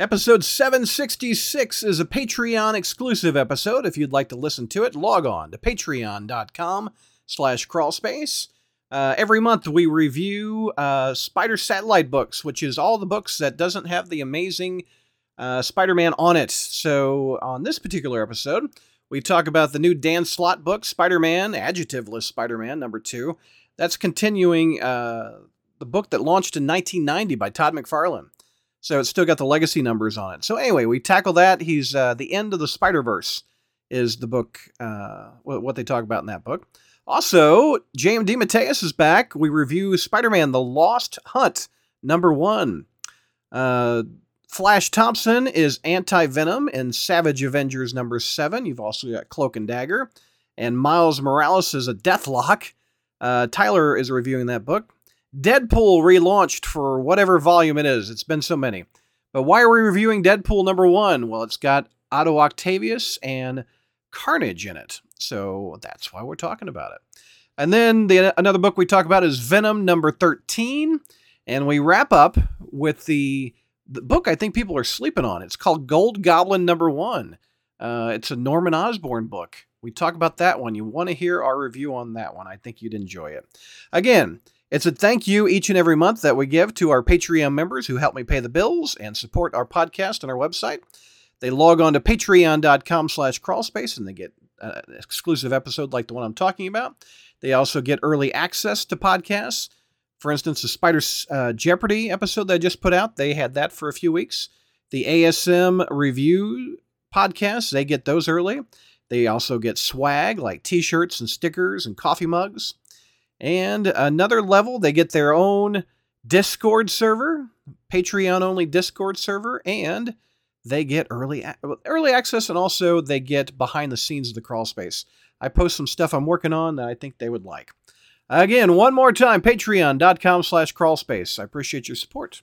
Episode 766 is a Patreon exclusive episode. If you'd like to listen to it, log on to patreon.com slash crawlspace. Uh, every month we review uh, Spider Satellite books, which is all the books that doesn't have the amazing uh, Spider-Man on it. So on this particular episode, we talk about the new Dan Slott book, Spider-Man, Adjectiveless Spider-Man, number two. That's continuing uh, the book that launched in 1990 by Todd McFarlane. So it's still got the legacy numbers on it. So anyway, we tackle that. He's uh, the end of the Spider Verse is the book, uh, what they talk about in that book. Also, JMD DeMatteis is back. We review Spider-Man: The Lost Hunt, number one. Uh, Flash Thompson is Anti Venom in Savage Avengers number seven. You've also got Cloak and Dagger, and Miles Morales is a Deathlok. Uh, Tyler is reviewing that book. Deadpool relaunched for whatever volume it is. It's been so many. But why are we reviewing Deadpool number one? Well, it's got Otto Octavius and Carnage in it. So that's why we're talking about it. And then the another book we talk about is Venom number 13. And we wrap up with the, the book I think people are sleeping on. It's called Gold Goblin number one. Uh, it's a Norman Osborn book. We talk about that one. You want to hear our review on that one. I think you'd enjoy it. Again, it's a thank you each and every month that we give to our Patreon members who help me pay the bills and support our podcast and our website. They log on to patreon.com slash crawlspace and they get an exclusive episode like the one I'm talking about. They also get early access to podcasts. For instance, the Spider uh, Jeopardy episode that I just put out, they had that for a few weeks. The ASM review podcasts, they get those early. They also get swag like t shirts and stickers and coffee mugs. And another level, they get their own Discord server, Patreon only Discord server, and they get early early access and also they get behind the scenes of the crawl space. I post some stuff I'm working on that I think they would like. Again, one more time, patreon.com slash crawlspace. I appreciate your support.